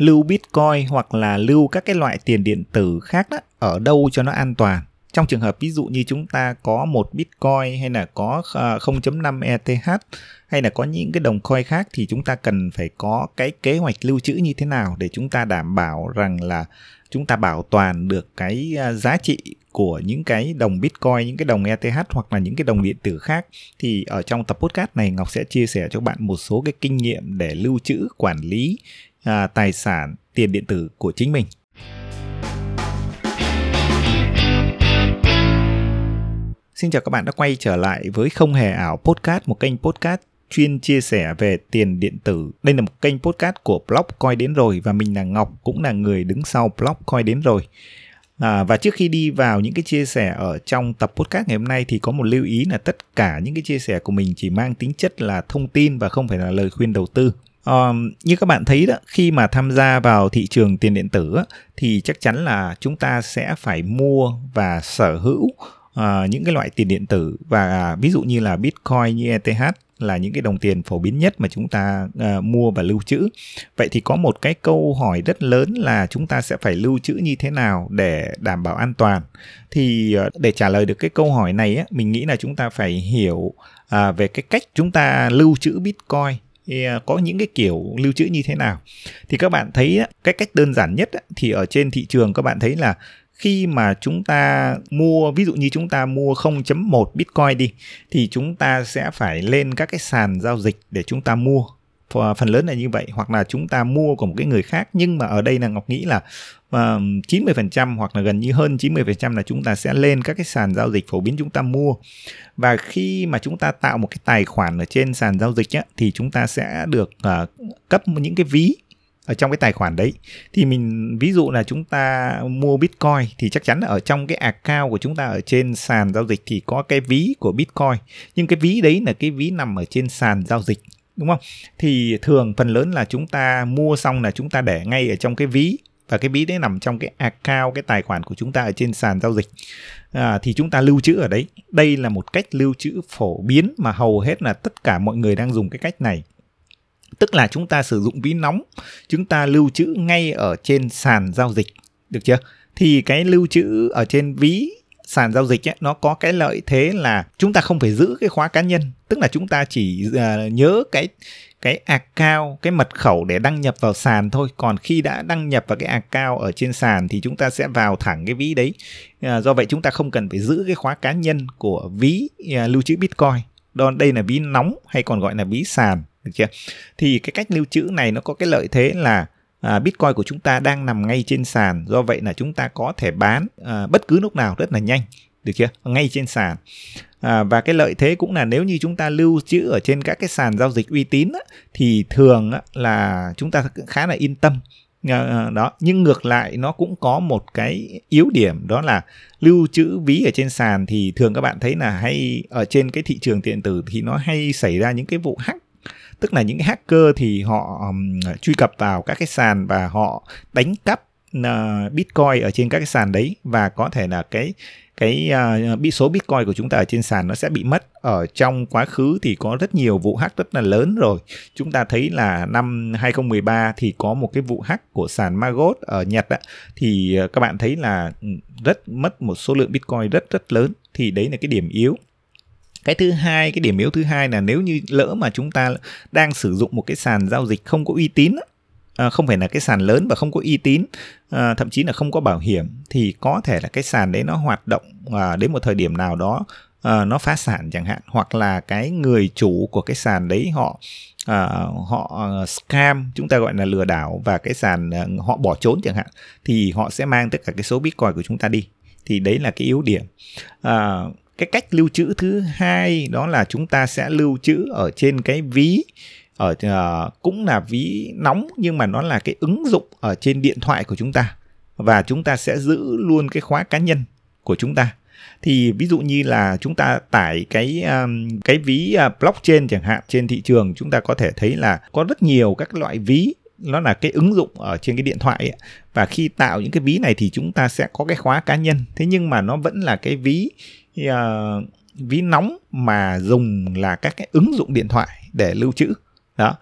lưu bitcoin hoặc là lưu các cái loại tiền điện tử khác đó ở đâu cho nó an toàn? Trong trường hợp ví dụ như chúng ta có một bitcoin hay là có ờ, 0.5 ETH hay là có những cái đồng coin khác thì chúng ta cần phải có cái kế hoạch lưu trữ như thế nào để chúng ta đảm bảo rằng là chúng ta bảo toàn được cái ờ, giá trị của những cái đồng Bitcoin, những cái đồng ETH hoặc là những cái đồng điện tử khác? Thì ở trong tập podcast này Ngọc sẽ chia sẻ cho bạn một số cái kinh nghiệm để lưu trữ quản lý à, tài sản tiền điện tử của chính mình. Xin chào các bạn đã quay trở lại với Không Hề Ảo Podcast, một kênh podcast chuyên chia sẻ về tiền điện tử. Đây là một kênh podcast của blog coi đến rồi và mình là Ngọc cũng là người đứng sau blog coi đến rồi. À, và trước khi đi vào những cái chia sẻ ở trong tập podcast ngày hôm nay thì có một lưu ý là tất cả những cái chia sẻ của mình chỉ mang tính chất là thông tin và không phải là lời khuyên đầu tư. Um, như các bạn thấy đó khi mà tham gia vào thị trường tiền điện tử thì chắc chắn là chúng ta sẽ phải mua và sở hữu uh, những cái loại tiền điện tử và ví dụ như là bitcoin như ETH là những cái đồng tiền phổ biến nhất mà chúng ta uh, mua và lưu trữ. Vậy thì có một cái câu hỏi rất lớn là chúng ta sẽ phải lưu trữ như thế nào để đảm bảo an toàn. Thì uh, để trả lời được cái câu hỏi này á, mình nghĩ là chúng ta phải hiểu uh, về cái cách chúng ta lưu trữ Bitcoin À, có những cái kiểu lưu trữ như thế nào? Thì các bạn thấy cái cách đơn giản nhất thì ở trên thị trường các bạn thấy là khi mà chúng ta mua, ví dụ như chúng ta mua 0.1 Bitcoin đi, thì chúng ta sẽ phải lên các cái sàn giao dịch để chúng ta mua phần lớn là như vậy. Hoặc là chúng ta mua của một cái người khác nhưng mà ở đây là Ngọc nghĩ là ờ, uh, 90% hoặc là gần như hơn 90% là chúng ta sẽ lên các cái sàn giao dịch phổ biến chúng ta mua. Và khi mà chúng ta tạo một cái tài khoản ở trên sàn giao dịch á, thì chúng ta sẽ được uh, cấp những cái ví ở trong cái tài khoản đấy. Thì mình ví dụ là chúng ta mua bitcoin thì chắc chắn là ở trong cái account của chúng ta ở trên sàn giao dịch thì có cái ví của bitcoin. Nhưng cái ví đấy là cái ví nằm ở trên sàn giao dịch đúng không? Thì thường phần lớn là chúng ta mua xong là chúng ta để ngay ở trong cái ví và cái ví đấy nằm trong cái account cái tài khoản của chúng ta ở trên sàn giao dịch. À, thì chúng ta lưu trữ ở đấy. Đây là một cách lưu trữ phổ biến mà hầu hết là tất cả mọi người đang dùng cái cách này. Tức là chúng ta sử dụng ví nóng chúng ta lưu trữ ngay ở trên sàn giao dịch. Được chưa? Thì cái lưu trữ ở trên ví sàn giao dịch ấy, nó có cái lợi thế là chúng ta không phải giữ cái khóa cá nhân. Tức là chúng ta chỉ uh, nhớ cái cái account cái mật khẩu để đăng nhập vào sàn thôi. Còn khi đã đăng nhập vào cái account ở trên sàn thì chúng ta sẽ vào thẳng cái ví đấy. Uh, do vậy chúng ta không cần phải giữ cái khóa cá nhân của ví uh, lưu trữ bitcoin. Đó đây là ví nóng hay còn gọi là ví sàn được chưa? Thì cái cách lưu trữ này nó có cái lợi thế là à, bitcoin của chúng ta đang nằm ngay trên sàn do vậy là chúng ta có thể bán à, bất cứ lúc nào rất là nhanh được chưa? Ngay trên sàn. À, và cái lợi thế cũng là nếu như chúng ta lưu trữ ở trên các cái sàn giao dịch uy tín á, thì thường á, là chúng ta khá là yên tâm. À, đó nhưng ngược lại nó cũng có một cái yếu điểm đó là lưu trữ ví ở trên sàn thì thường các bạn thấy là hay ở trên cái thị trường điện tử thì nó hay xảy ra những cái vụ hack tức là những cái hacker thì họ um, truy cập vào các cái sàn và họ đánh cắp uh, bitcoin ở trên các cái sàn đấy. Và có thể là cái cái uh, số bitcoin của chúng ta ở trên sàn nó sẽ bị mất. Ở trong quá khứ thì có rất nhiều vụ hack rất là lớn rồi. Chúng ta thấy là năm 2013 thì có một cái vụ hack của sàn Magot ở Nhật á, thì ờ, các bạn thấy là rất mất một số lượng bitcoin rất rất lớn. Thì đấy là cái điểm yếu cái thứ hai cái điểm yếu thứ hai là nếu như lỡ mà chúng ta đang sử dụng một cái sàn giao dịch không có uy tín à, không phải là cái sàn lớn và không có uy tín à, thậm chí là không có bảo hiểm thì có thể là cái sàn đấy nó hoạt động à, đến một thời điểm nào đó à, nó phá sản chẳng hạn hoặc là cái người chủ của cái sàn đấy họ à, họ à, scam chúng ta gọi là lừa đảo và cái sàn à, họ bỏ trốn chẳng hạn thì họ sẽ mang tất cả cái số bitcoin của chúng ta đi. Thì đấy là cái yếu điểm. À, cái cách lưu trữ thứ hai đó là chúng ta sẽ lưu trữ ở trên cái ví. Ở uh, cũng là ví nóng nhưng mà nó là cái ứng dụng ở trên điện thoại của chúng ta. Và chúng ta sẽ giữ luôn cái khóa cá nhân của chúng ta. Thì ví dụ như là chúng ta tải cái um, cái ví uh, blockchain chẳng hạn trên thị trường chúng ta có thể thấy là có rất nhiều các loại ví nó là cái ứng dụng ở trên cái điện thoại ấy. và khi tạo những cái ví này thì chúng ta sẽ có cái khóa cá nhân. Thế nhưng mà nó vẫn là cái ví uh, ví nóng mà dùng là các cái ứng dụng điện thoại để lưu trữ. Đó.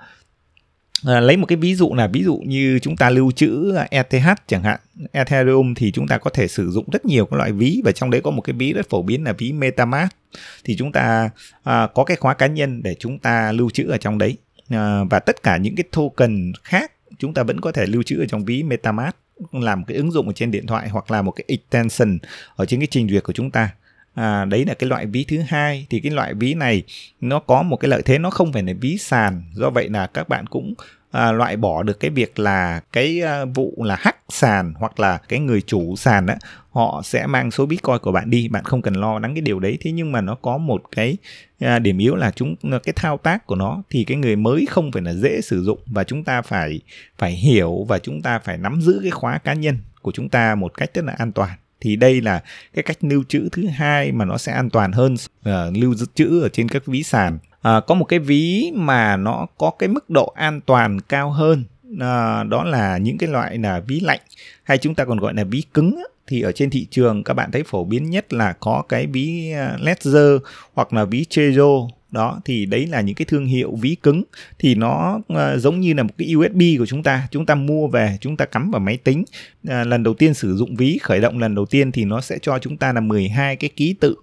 À, lấy một cái ví dụ là ví dụ như chúng ta lưu trữ ETH chẳng hạn. Ethereum thì chúng ta có thể sử dụng rất nhiều các loại ví và trong đấy có một cái ví rất phổ biến là ví MetaMask. Thì chúng ta à, có cái khóa cá nhân để chúng ta lưu trữ ở trong đấy à, và tất cả những cái token khác chúng ta vẫn có thể lưu trữ ở trong ví MetaMask làm cái ứng dụng ở trên điện thoại hoặc là một cái extension ở trên cái trình duyệt của chúng ta. À, đấy là cái loại ví thứ hai. Thì cái loại ví này nó có một cái lợi thế nó không phải là ví sàn. Do vậy là các bạn cũng à, loại bỏ được cái việc là cái à, vụ là hack sàn hoặc là cái người chủ sàn á họ sẽ mang số bitcoin của bạn đi bạn không cần lo lắng cái điều đấy. Thế nhưng mà nó có một cái à, điểm yếu là chúng à, cái thao tác của nó thì cái người mới không phải là dễ sử dụng và chúng ta phải phải hiểu và chúng ta phải nắm giữ cái khóa cá nhân của chúng ta một cách rất là an toàn. Thì đây là cái cách lưu trữ thứ hai mà nó sẽ an toàn hơn uh, lưu trữ ở trên các ví sàn à, có một cái ví mà nó có cái mức độ an toàn cao hơn à, đó là những cái loại là ví lạnh hay chúng ta còn gọi là ví cứng thì ở trên thị trường các bạn thấy phổ biến nhất là có cái ví à, Ledger hoặc là ví Trezor đó thì đấy là những cái thương hiệu ví cứng. Thì nó uh, giống như là một cái USB của chúng ta. Chúng ta mua về chúng ta cắm vào máy tính uh, lần đầu tiên sử dụng ví khởi động lần đầu tiên thì nó sẽ cho chúng ta là 12 cái ký tự.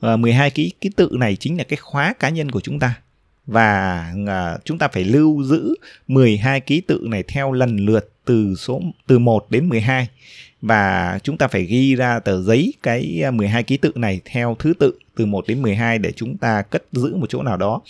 Ờ, uh, 12 ký ký tự này chính là cái khóa cá nhân của chúng ta và uh, chúng ta phải lưu giữ 12 ký tự này theo lần lượt từ số từ 1 đến 12 và chúng ta phải ghi ra tờ giấy cái ờ, 12 ký tự này theo thứ tự từ 1 đến 12 để chúng ta cất giữ một chỗ nào đó.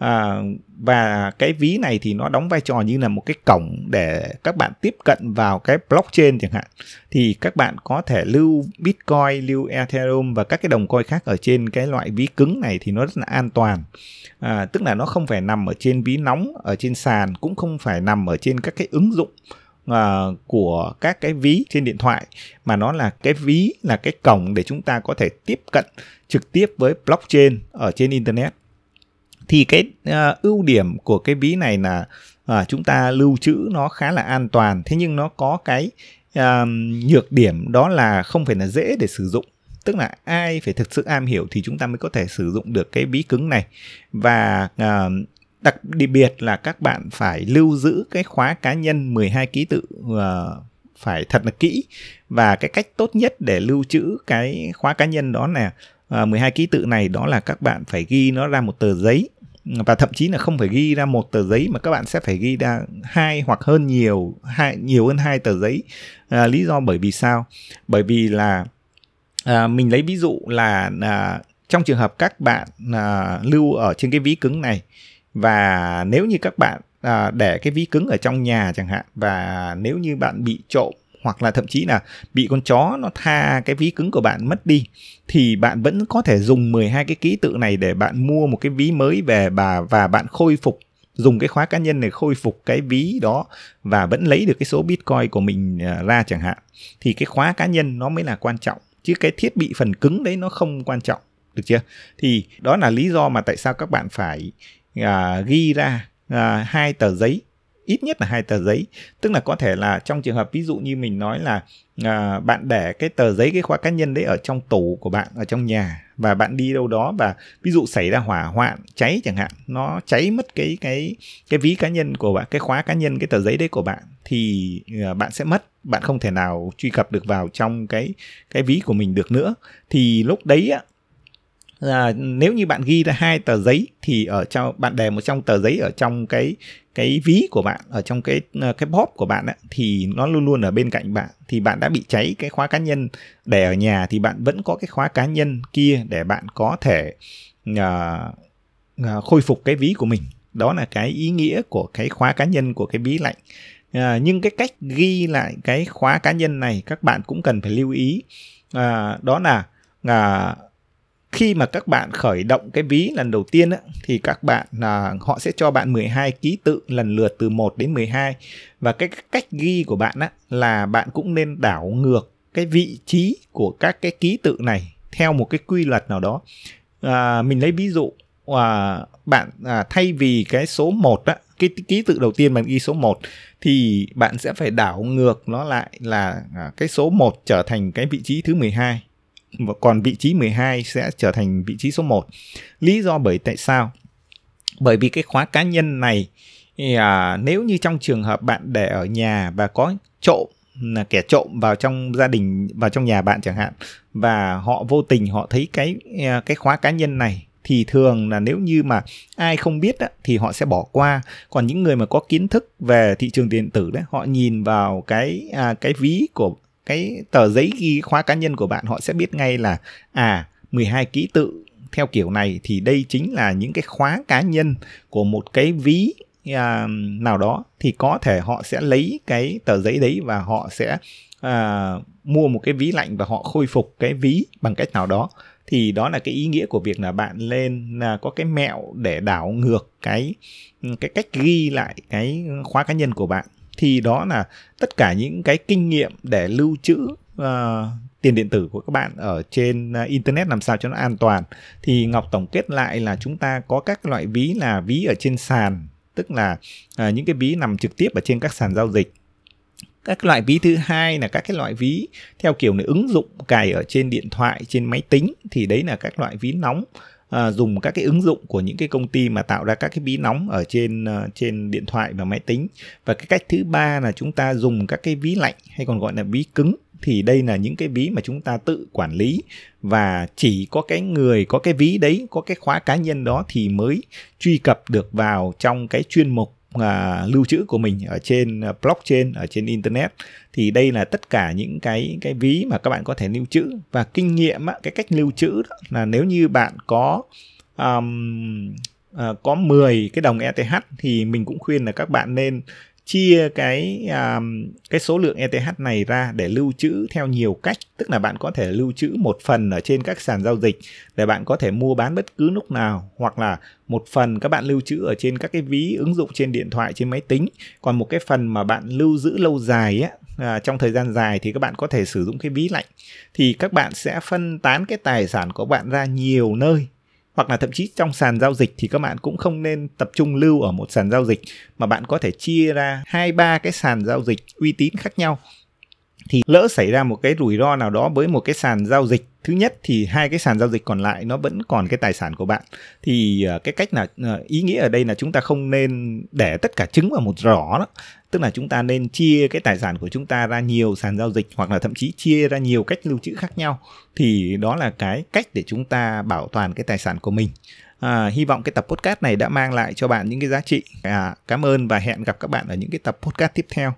À, và cái ví này thì nó đóng vai trò như là một cái cổng để các bạn tiếp cận vào cái blockchain chẳng hạn. Thì các bạn có thể lưu bitcoin lưu ethereum và các cái đồng coin khác ở trên cái loại ví cứng này thì nó rất là an toàn. À, tức là nó không phải nằm ở trên ví nóng ở trên sàn cũng không phải nằm ở trên các cái ứng dụng uh, của các cái ví trên điện thoại mà nó là cái ví là cái cổng để chúng ta có thể tiếp cận trực tiếp với blockchain ở trên internet thì cái uh, ưu điểm của cái ví này là uh, chúng ta lưu trữ nó khá là an toàn. Thế nhưng nó có cái uh, nhược điểm đó là không phải là dễ để sử dụng. Tức là ai phải thực sự am hiểu thì chúng ta mới có thể sử dụng được cái ví cứng này. Và uh, đặc biệt là các bạn phải lưu giữ cái khóa cá nhân 12 ký tự uh, phải thật là kỹ. Và cái cách tốt nhất để lưu trữ cái khóa cá nhân đó là uh, 12 ký tự này đó là các bạn phải ghi nó ra một tờ giấy và thậm chí là không phải ghi ra một tờ giấy mà các bạn sẽ phải ghi ra hai hoặc hơn nhiều hai nhiều hơn hai tờ giấy. À, lý do bởi vì sao? Bởi vì là à, mình lấy ví dụ là à, trong trường hợp các bạn à, lưu ở trên cái ví cứng này và nếu như các bạn à, để cái ví cứng ở trong nhà chẳng hạn và nếu như bạn bị trộm hoặc là thậm chí là bị con chó nó tha cái ví cứng của bạn mất đi thì bạn vẫn có thể dùng 12 cái ký tự này để bạn mua một cái ví mới về và và bạn khôi phục dùng cái khóa cá nhân này khôi phục cái ví đó và vẫn lấy được cái số bitcoin của mình à, ra chẳng hạn. Thì cái khóa cá nhân nó mới là quan trọng chứ cái thiết bị phần cứng đấy nó không quan trọng được chưa? Thì đó là lý do mà tại sao các bạn phải à, ghi ra à, hai tờ giấy ít nhất là hai tờ giấy. Tức là có thể là trong trường hợp ví dụ như mình nói là à, bạn để cái tờ giấy cái khóa cá nhân đấy ở trong tủ của bạn ở trong nhà và bạn đi đâu đó và ví dụ xảy ra hỏa hoạn cháy chẳng hạn nó cháy mất cái cái cái ví cá nhân của bạn cái khóa cá nhân cái tờ giấy đấy của bạn thì à, bạn sẽ mất bạn không thể nào truy cập được vào trong cái cái ví của mình được nữa. Thì lúc đấy á là nếu như bạn ghi ra hai tờ giấy thì ở trong bạn để một trong tờ giấy ở trong cái cái ví của bạn ở trong cái ờ, cái bóp của bạn ấy, thì nó luôn luôn ở bên cạnh bạn thì bạn đã bị cháy cái khóa cá nhân. Để ở nhà thì bạn vẫn có cái khóa cá nhân kia để bạn có thể uh, uh, khôi phục cái ví của mình. Đó là cái ý nghĩa của cái khóa cá nhân của cái ví lạnh. À, nhưng cái cách ghi lại cái khóa cá nhân này các bạn cũng cần phải lưu ý. À, đó là à, khi mà các bạn khởi động cái ví lần đầu tiên á, thì các bạn là họ sẽ cho bạn 12 ký tự lần lượt từ 1 đến 12 và cái cách ghi của bạn á, là bạn cũng nên đảo ngược cái vị trí của các cái ký tự này theo một cái quy luật nào đó. À, mình lấy ví dụ à, bạn à, thay vì cái số 1 á, cái ký tự đầu tiên bạn ghi số 1 thì bạn sẽ phải đảo ngược nó lại là à, cái số 1 trở thành cái vị trí thứ 12 và còn vị trí 12 sẽ trở thành vị trí số 1. Lý do bởi tại sao? Bởi vì cái khóa cá nhân này à, nếu như trong trường hợp bạn để ở nhà và có trộm là kẻ trộm vào trong gia đình vào trong nhà bạn chẳng hạn và họ vô tình họ thấy cái cái khóa cá nhân này thì thường là nếu như mà ai không biết á, thì họ sẽ bỏ qua còn những người mà có kiến thức về thị trường điện tử đấy họ nhìn vào cái à, cái ví của cái tờ giấy ghi khóa cá nhân của bạn họ sẽ biết ngay là à 12 ký tự theo kiểu này thì đây chính là những cái khóa cá nhân của một cái ví à, nào đó. Thì có thể họ sẽ lấy cái tờ giấy đấy và họ sẽ à, mua một cái ví lạnh và họ khôi phục cái ví bằng cách nào đó. Thì đó là cái ý nghĩa của việc là bạn lên là có cái mẹo để đảo ngược cái cái cách ghi lại cái khóa cá nhân của bạn thì đó là tất cả những cái kinh nghiệm để lưu trữ uh, tiền điện tử của các bạn ở trên uh, internet làm sao cho nó an toàn. Thì ngọc tổng kết lại là chúng ta có các loại ví là ví ở trên sàn tức là uh, những cái ví nằm trực tiếp ở trên các sàn giao dịch. Các loại ví thứ hai là các cái loại ví theo kiểu này ứng dụng cài ở trên điện thoại trên máy tính thì đấy là các loại ví nóng à, dùng các cái ứng dụng của những cái công ty mà tạo ra các cái bí nóng ở trên uh, trên điện thoại và máy tính. Và cái cách thứ ba là chúng ta dùng các cái ví lạnh hay còn gọi là ví cứng. Thì đây là những cái ví mà chúng ta tự quản lý. Và chỉ có cái người có cái ví đấy có cái khóa cá nhân đó thì mới truy cập được vào trong cái chuyên mục à, lưu trữ của mình ở trên à, blockchain ở trên internet. Thì đây là tất cả những cái cái ví mà các bạn có thể lưu trữ. Và kinh nghiệm á, cái cách lưu trữ đó là nếu như bạn có um, uh, có 10 cái đồng ETH thì mình cũng khuyên là các bạn nên chia cái um, cái số lượng ETH này ra để lưu trữ theo nhiều cách. Tức là bạn có thể lưu trữ một phần ở trên các sàn giao dịch để bạn có thể mua bán bất cứ lúc nào. Hoặc là một phần các bạn lưu trữ ở trên các cái ví ứng dụng trên điện thoại trên máy tính. Còn một cái phần mà bạn lưu giữ lâu dài á à, trong thời gian dài thì các bạn có thể sử dụng cái ví lạnh. Thì các bạn sẽ phân tán cái tài sản của bạn ra nhiều nơi hoặc là thậm chí trong sàn giao dịch thì các bạn cũng không nên tập trung lưu ở một sàn giao dịch, mà bạn có thể chia ra hai, ba cái sàn giao dịch uy tín khác nhau thì lỡ xảy ra một cái rủi ro nào đó với một cái sàn giao dịch. Thứ nhất thì hai cái sàn giao dịch còn lại nó vẫn còn cái tài sản của bạn. Thì ờ, cái cách là ờ, ý nghĩa ở đây là chúng ta không nên để tất cả trứng vào một giỏ đó. Tức là chúng ta nên chia cái tài sản của chúng ta ra nhiều sàn giao dịch hoặc là thậm chí chia ra nhiều cách lưu trữ khác nhau. Thì đó là cái cách để chúng ta bảo toàn cái tài sản của mình. À, hy vọng cái tập podcast này đã mang lại cho bạn những cái giá trị. À, cảm ơn và hẹn gặp các bạn ở những cái tập podcast tiếp theo.